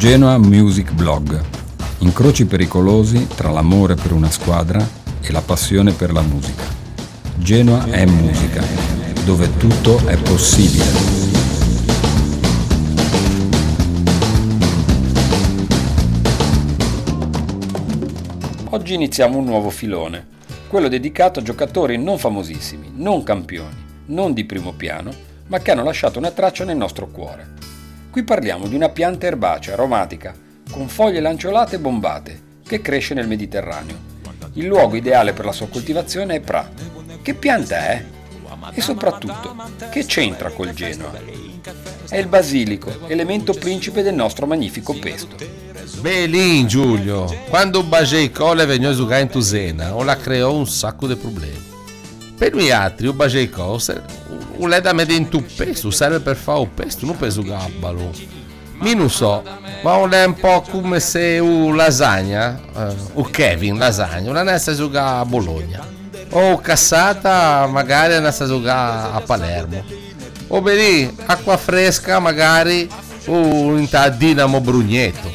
Genoa Music Blog. Incroci pericolosi tra l'amore per una squadra e la passione per la musica. Genoa è musica, dove tutto è possibile. Oggi iniziamo un nuovo filone, quello dedicato a giocatori non famosissimi, non campioni, non di primo piano, ma che hanno lasciato una traccia nel nostro cuore. Qui parliamo di una pianta erbacea aromatica, con foglie lanciolate e bombate, che cresce nel Mediterraneo. Il luogo ideale per la sua coltivazione è Pra. Che pianta è? E soprattutto, che c'entra col Genoa? È il basilico, elemento principe del nostro magnifico pesto. Belin Giulio, quando o Bajei-Cole venne a giocare in Tusena, o la creò un sacco di problemi. Per noi altri, o Bajei-Cole un lei da me dentro un pesto, serve per fare un pesto, non per a ballo. Mi non so, ma non è un po' come se un lasagna, eh, o Kevin lasagna, non è a giocare a Bologna. O cassata magari è a giocare a Palermo. O lì, acqua fresca magari o in Dinamo Brugnetto.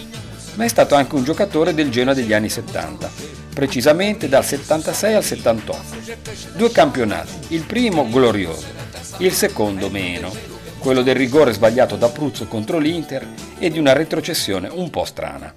Ma è stato anche un giocatore del Genoa degli anni 70, precisamente dal 76 al 78. Due campionati, il primo glorioso, il secondo meno, quello del rigore sbagliato da Pruzzo contro l'Inter e di una retrocessione un po' strana.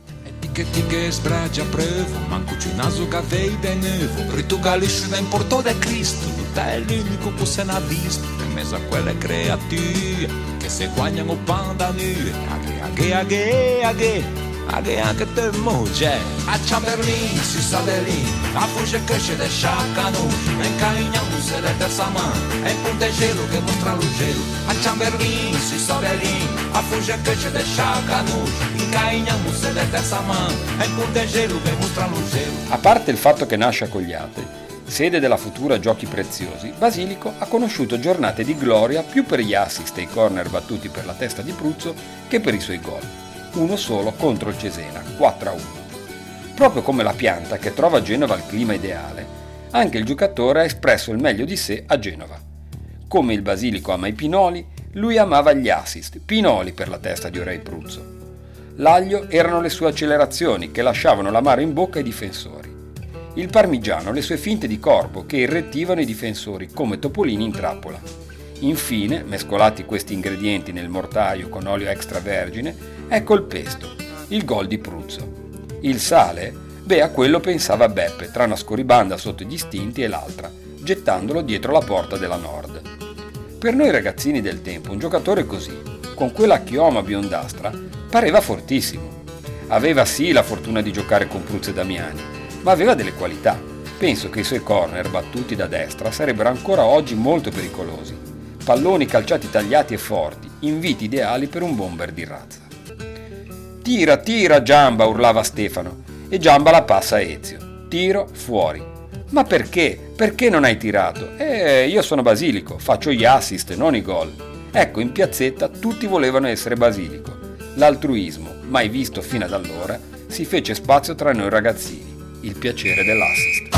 Che se guagnano panda nue, aghe, aghe, aghe, aghe, Aghe anche te moglie. A Chamberlain si sale lì. A fuge cresce de sciacano E cainiamo se de terza mano E punte gelo che mostra lo gelo. A Chamberlain si sale lì. A fuge cresce de sciacano E cainiamo se de terza mano E punte gelo che mostra lo gelo. A parte il fatto che nasce a Cogliatri sede della futura Giochi Preziosi, Basilico ha conosciuto giornate di gloria più per gli assist e i corner battuti per la testa di Pruzzo che per i suoi gol uno solo contro il Cesena, 4 a 1. Proprio come la pianta che trova a Genova il clima ideale, anche il giocatore ha espresso il meglio di sé a Genova. Come il Basilico ama i pinoli, lui amava gli assist, pinoli per la testa di Orei Pruzzo. L'aglio erano le sue accelerazioni che lasciavano l'amaro in bocca ai difensori. Il parmigiano le sue finte di corpo che irretivano i difensori come topolini in trappola. Infine, mescolati questi ingredienti nel mortaio con olio extravergine, Ecco il pesto, il gol di Pruzzo. Il sale? Beh, a quello pensava Beppe, tra una scorribanda sotto gli stinti e l'altra, gettandolo dietro la porta della Nord. Per noi ragazzini del tempo, un giocatore così, con quella chioma biondastra, pareva fortissimo. Aveva sì la fortuna di giocare con Pruzzo e Damiani, ma aveva delle qualità. Penso che i suoi corner battuti da destra sarebbero ancora oggi molto pericolosi. Palloni calciati tagliati e forti, inviti ideali per un bomber di razza. Tira, tira, Giamba, urlava Stefano. E Giamba la passa a Ezio. Tiro, fuori. Ma perché? Perché non hai tirato? Eh, io sono Basilico, faccio gli assist, non i gol. Ecco, in piazzetta tutti volevano essere Basilico. L'altruismo, mai visto fino ad allora, si fece spazio tra noi ragazzini. Il piacere dell'assist.